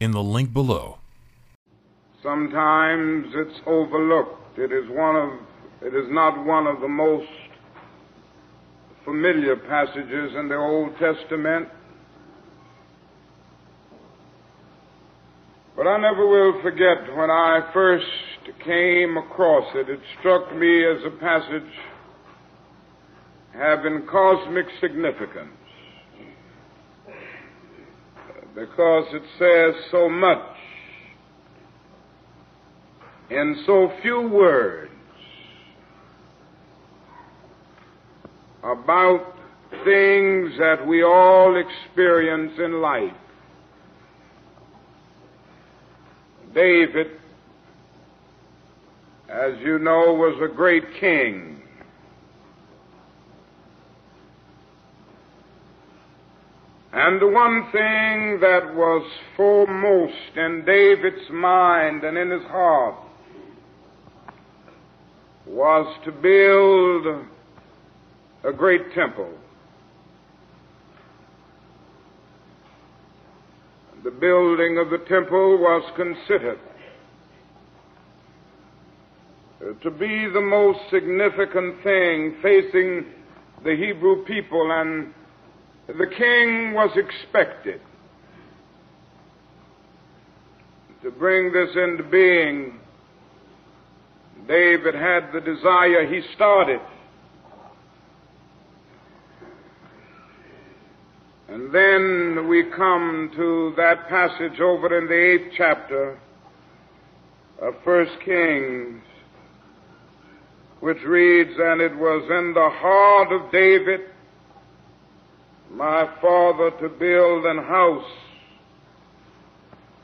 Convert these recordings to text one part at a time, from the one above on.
in the link below. Sometimes it's overlooked. It is one of it is not one of the most familiar passages in the Old Testament. But I never will forget when I first came across it. It struck me as a passage having cosmic significance because it says so much in so few words about things that we all experience in life. David, as you know, was a great king. And the one thing that was foremost in David's mind and in his heart was to build a great temple. The building of the temple was considered to be the most significant thing facing the Hebrew people, and the king was expected to bring this into being. David had the desire, he started. And then we come to that passage over in the eighth chapter of First Kings, which reads, And it was in the heart of David, my father, to build an house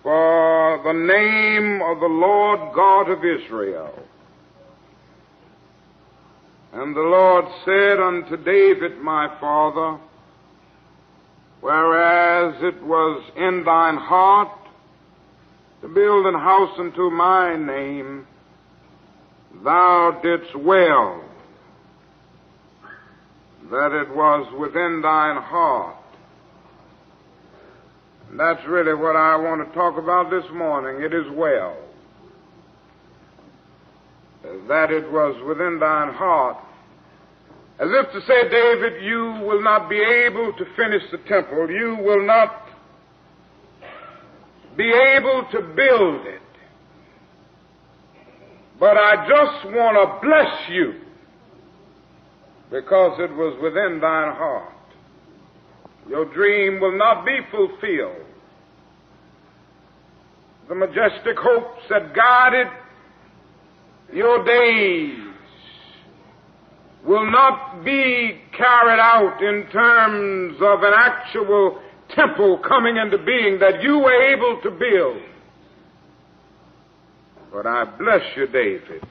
for the name of the Lord God of Israel. And the Lord said unto David, my father, whereas it was in thine heart to build an house unto my name, thou didst well that it was within thine heart. And that's really what I want to talk about this morning. It is well that it was within thine heart. As if to say, David, you will not be able to finish the temple. You will not be able to build it. But I just want to bless you because it was within thine heart. Your dream will not be fulfilled. The majestic hopes that guided your days will not be carried out in terms of an actual temple coming into being that you were able to build. But I bless you, David,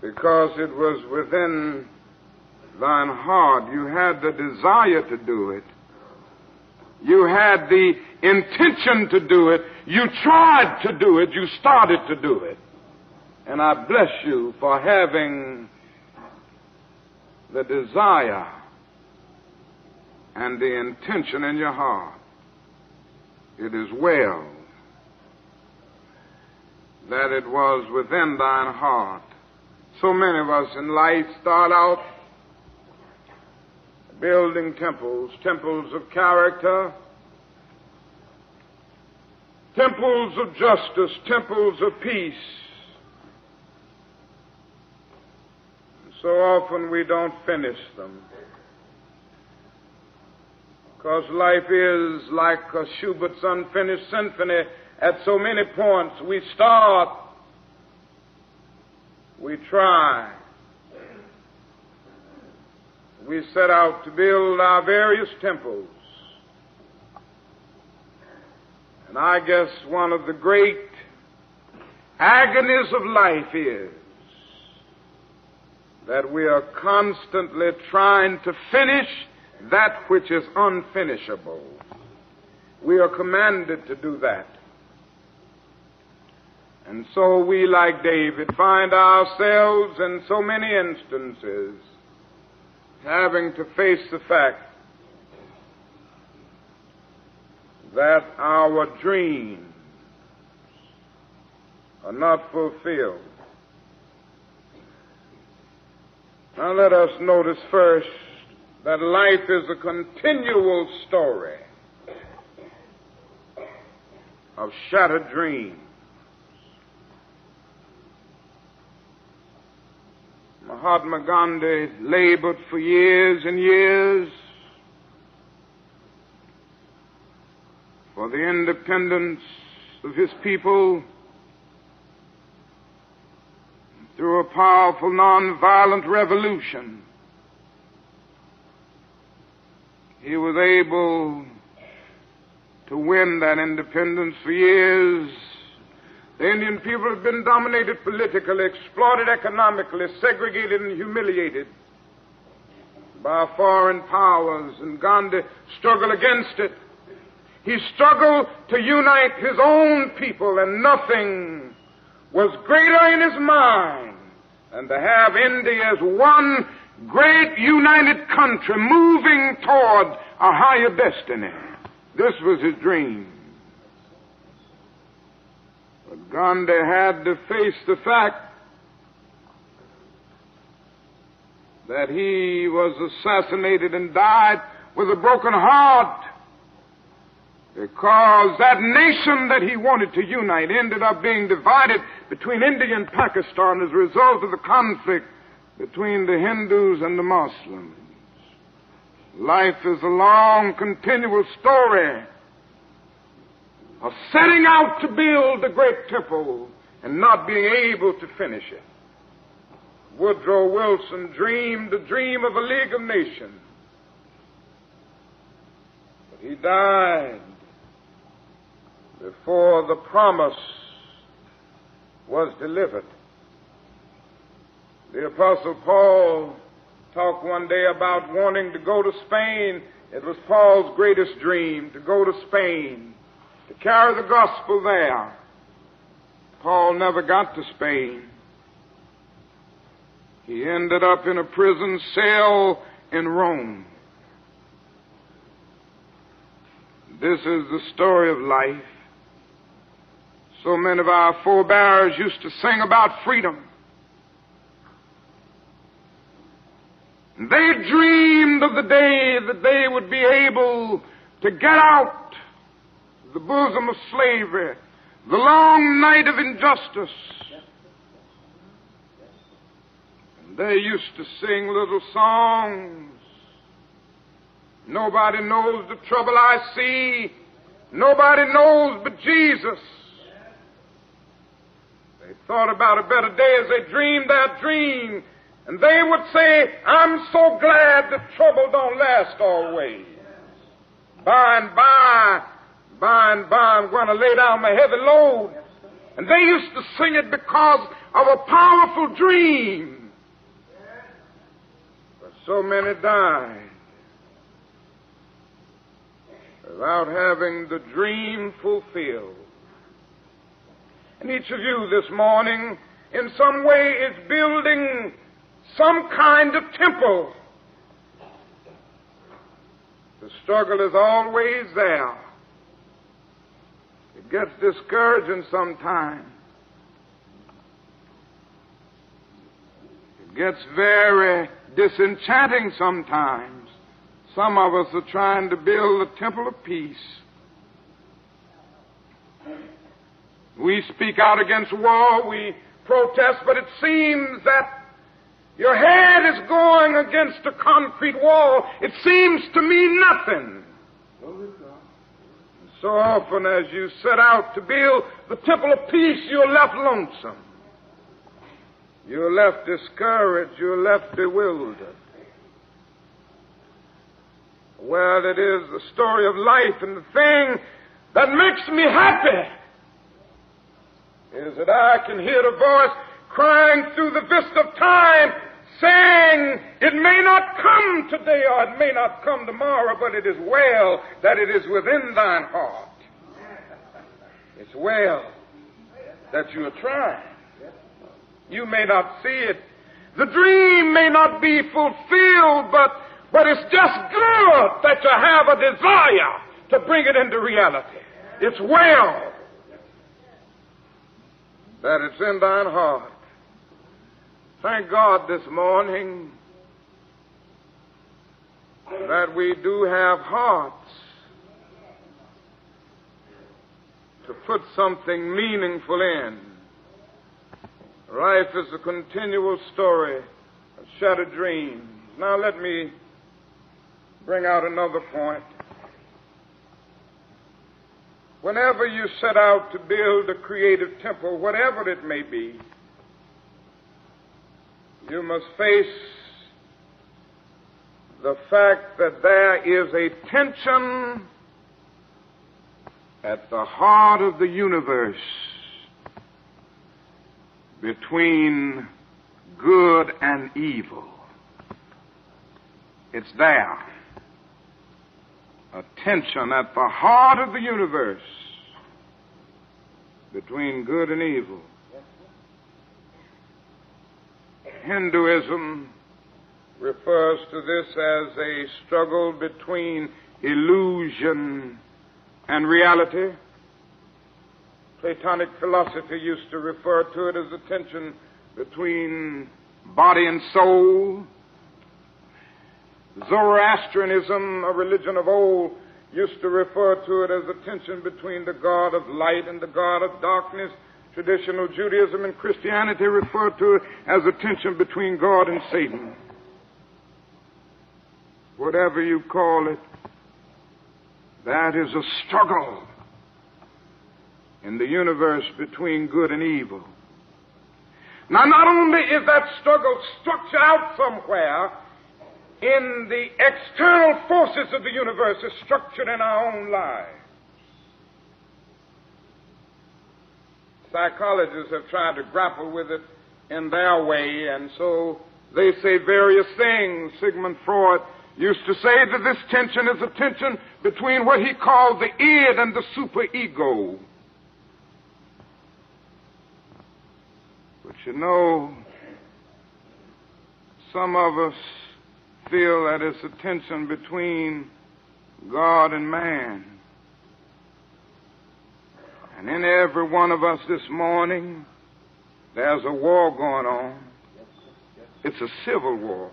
because it was within thine heart. You had the desire to do it. You had the intention to do it. You tried to do it. You started to do it. And I bless you for having the desire and the intention in your heart. It is well that it was within thine heart. So many of us in life start out building temples, temples of character, temples of justice, temples of peace. So often we don't finish them. Because life is like a Schubert's unfinished symphony. At so many points, we start, we try, we set out to build our various temples. And I guess one of the great agonies of life is that we are constantly trying to finish that which is unfinishable. We are commanded to do that. And so we, like David, find ourselves in so many instances having to face the fact that our dreams are not fulfilled. Now let us notice first that life is a continual story of shattered dreams. Mahatma Gandhi labored for years and years for the independence of his people through a powerful nonviolent revolution. He was able to win that independence for years. The Indian people have been dominated politically, exploited economically, segregated and humiliated by foreign powers, and Gandhi struggled against it. He struggled to unite his own people, and nothing was greater in his mind than to have India as one great united country moving toward a higher destiny. This was his dream. But Gandhi had to face the fact that he was assassinated and died with a broken heart because that nation that he wanted to unite ended up being divided between India and Pakistan as a result of the conflict between the Hindus and the Muslims. Life is a long, continual story of setting out to build the great temple and not being able to finish it. Woodrow Wilson dreamed the dream of a League of Nations. But he died before the promise was delivered. The Apostle Paul talked one day about wanting to go to Spain. It was Paul's greatest dream to go to Spain, to carry the gospel there. Paul never got to Spain. He ended up in a prison cell in Rome. This is the story of life. So many of our forebears used to sing about freedom. They dreamed of the day that they would be able to get out the bosom of slavery, the long night of injustice. And they used to sing little songs. Nobody knows the trouble I see. Nobody knows but Jesus. They thought about a better day as they dreamed that dream. And they would say, I'm so glad the trouble don't last always. By and by, by and by, I'm going to lay down my heavy load. And they used to sing it because of a powerful dream. But so many died without having the dream fulfilled. And each of you this morning, in some way, is building some kind of temple. The struggle is always there. Gets discouraging sometimes. It gets very disenchanting sometimes. Some of us are trying to build a temple of peace. We speak out against war, we protest, but it seems that your head is going against a concrete wall. It seems to mean nothing. So often as you set out to build the temple of peace, you're left lonesome. You're left discouraged. You're left bewildered. Well, it is the story of life, and the thing that makes me happy is that I can hear the voice crying through the vista of time saying, It may not come today or it may not come tomorrow, but it is well that it is within thine heart. It's well that you are trying. You may not see it. The dream may not be fulfilled, but, but it's just good that you have a desire to bring it into reality. It's well that it's in thine heart. Thank God this morning that we do have hearts to put something meaningful in. Life is a continual story of shattered dreams. Now let me bring out another point. Whenever you set out to build a creative temple, whatever it may be, you must face the fact that there is a tension at the heart of the universe between good and evil. It's there. A tension at the heart of the universe between good and evil. Hinduism refers to this as a struggle between illusion and reality. Platonic philosophy used to refer to it as the tension between body and soul. Zoroastrianism, a religion of old, used to refer to it as the tension between the God of light and the God of darkness. Traditional Judaism and Christianity refer to it as a tension between God and Satan. Whatever you call it, that is a struggle in the universe between good and evil. Now, not only is that struggle structured out somewhere in the external forces of the universe, it's structured in our own lives. Psychologists have tried to grapple with it in their way, and so they say various things. Sigmund Freud used to say that this tension is a tension between what he called the id and the superego. But you know, some of us feel that it's a tension between God and man. And in every one of us this morning, there's a war going on. It's a civil war.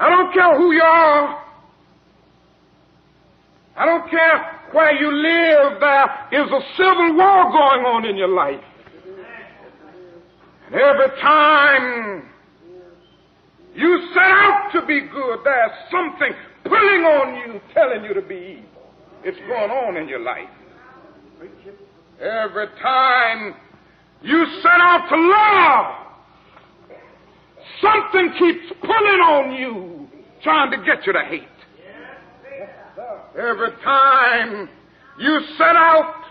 I don't care who you are. I don't care where you live. There is a civil war going on in your life. And every time you set out to be good, there's something pulling on you, telling you to be evil. It's going on in your life. Every time you set out to love, something keeps pulling on you, trying to get you to hate. Every time you set out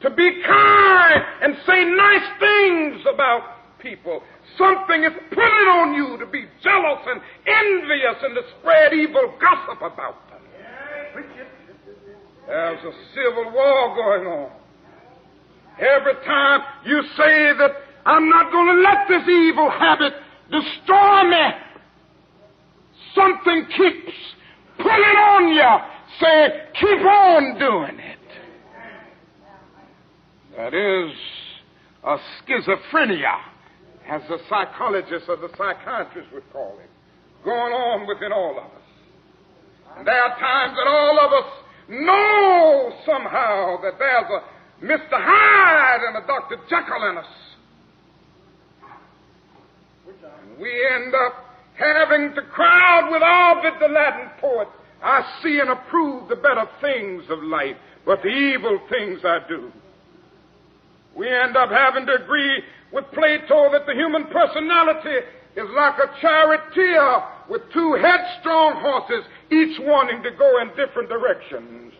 to be kind and say nice things about people, something is pulling on you to be jealous and envious and to spread evil gossip about them. There's a civil war going on. Every time you say that I'm not going to let this evil habit destroy me, something keeps pulling on you, saying, keep on doing it. That is a schizophrenia, as the psychologists or the psychiatrists would call it, going on within all of us. And there are times that all of us know somehow that there's a Mr. Hyde and a Dr. Jekyll in us. And we end up having to crowd with Ovid, the Latin poet. I see and approve the better things of life, but the evil things I do. We end up having to agree with Plato that the human personality is like a charioteer with two headstrong horses, each wanting to go in different directions.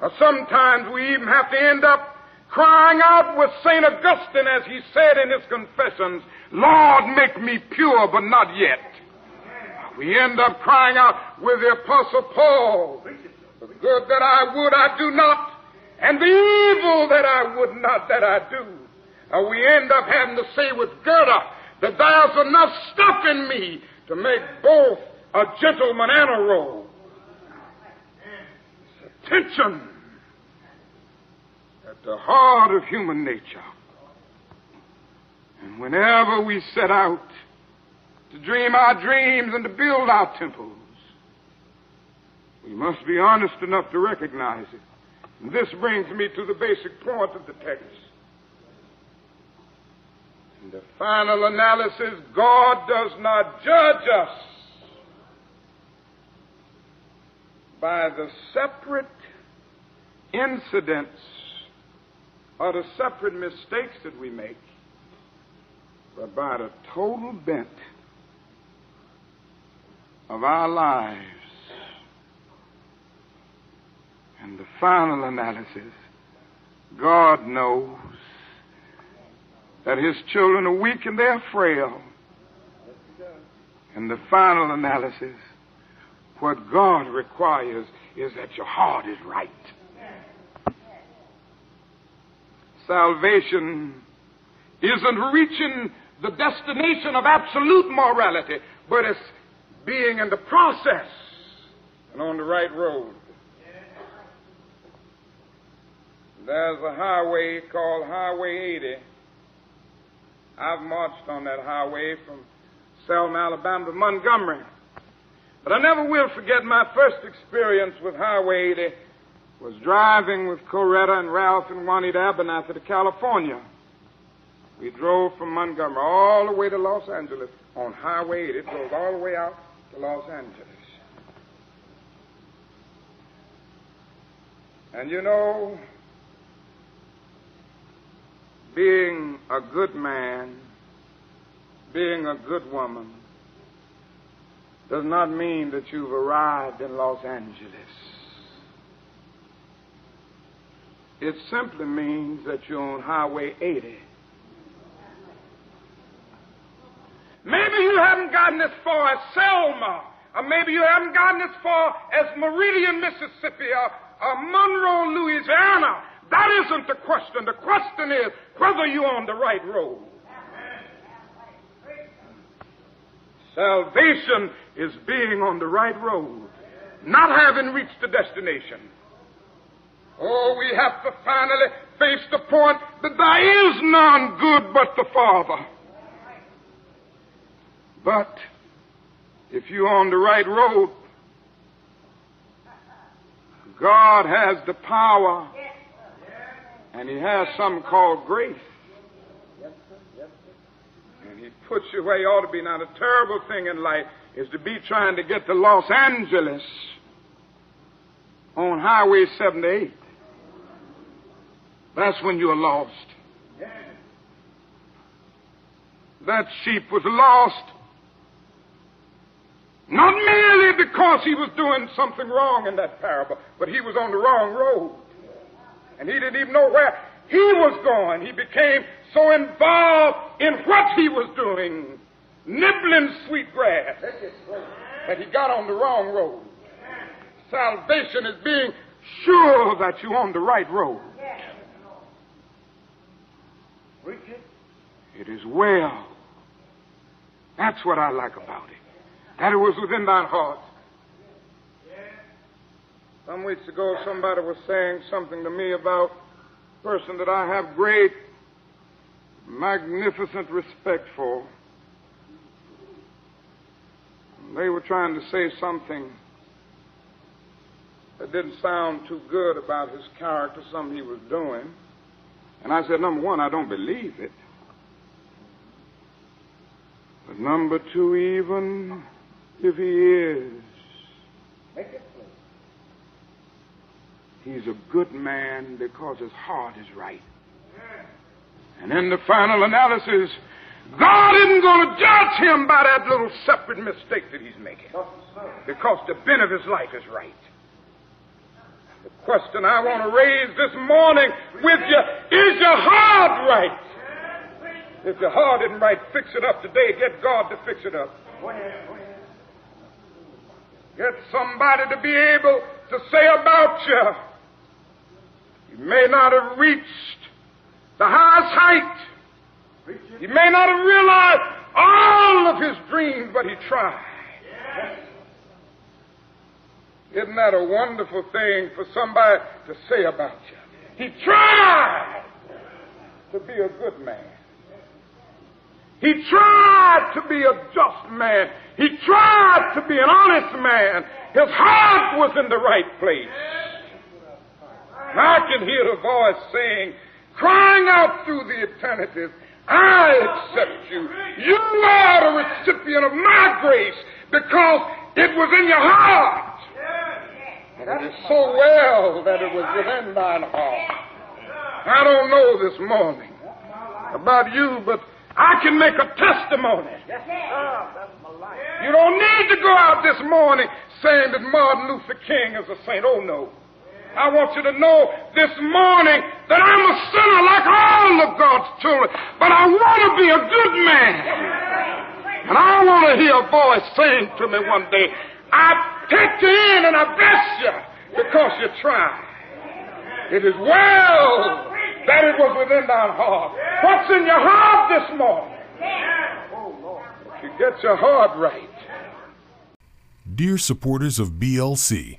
Or sometimes we even have to end up crying out with St. Augustine as he said in his confessions, Lord, make me pure, but not yet. We end up crying out with the Apostle Paul, the good that I would I do not, and the evil that I would not that I do. Or we end up having to say with Goethe that there's enough stuff in me to make both a gentleman and a rogue. Attention at the heart of human nature. And whenever we set out to dream our dreams and to build our temples, we must be honest enough to recognize it. And this brings me to the basic point of the text. In the final analysis, God does not judge us by the separate incidents or the separate mistakes that we make, but by the total bent of our lives. And the final analysis, God knows that His children are weak and they're frail. And the final analysis, what God requires is that your heart is right. Salvation isn't reaching the destination of absolute morality, but it's being in the process and on the right road. There's a highway called Highway 80. I've marched on that highway from Selma, Alabama to Montgomery. But I never will forget my first experience with Highway 80 was driving with Coretta and Ralph and Juanita Abernathy to California. We drove from Montgomery all the way to Los Angeles on Highway 80. It drove all the way out to Los Angeles. And you know, being a good man, being a good woman, does not mean that you've arrived in Los Angeles. It simply means that you're on Highway 80. Maybe you haven't gotten as far as Selma, or maybe you haven't gotten as far as Meridian, Mississippi, or, or Monroe, Louisiana. That isn't the question. The question is whether you're on the right road. Salvation is being on the right road, not having reached the destination. Oh, we have to finally face the point that there is none good but the Father. But if you're on the right road, God has the power and He has something called grace. And He puts you where you ought to be. Now, the terrible thing in life is to be trying to get to Los Angeles on Highway 78. That's when you're lost. That sheep was lost not merely because he was doing something wrong in that parable, but he was on the wrong road. And he didn't even know where he was going. He became so involved in what he was doing, nibbling sweet grass, that he got on the wrong road. Salvation is being sure that you're on the right road. It is well. That's what I like about it. That it was within thine heart. Some weeks ago, somebody was saying something to me about a person that I have great, magnificent respect for. They were trying to say something that didn't sound too good about his character, something he was doing. And I said, number one, I don't believe it. But number two, even if he is, he's a good man because his heart is right. And in the final analysis, God isn't going to judge him by that little separate mistake that he's making. Because the bent of his life is right. The question I want to raise this morning with you is your heart right? If your heart isn't right, fix it up today. Get God to fix it up. Get somebody to be able to say about you. You may not have reached the highest height. He may not have realized all of his dreams, but he tried. Isn't that a wonderful thing for somebody to say about you? He tried to be a good man. He tried to be a just man. He tried to be an honest man. His heart was in the right place. I can hear a voice saying, crying out through the eternities, I accept you. You are the recipient of my grace because it was in your heart. And it is so well that it was within thine heart. I don't know this morning about you, but I can make a testimony. You don't need to go out this morning saying that Martin Luther King is a saint. Oh, no. I want you to know this morning that I'm a sinner like all of God's children, but I want to be a good man. And I want to hear a voice saying to me one day, I take you in and I bless you because you tried. It is well that it was within thy heart. What's in your heart this morning? Oh Lord. You get your heart right. Dear supporters of BLC,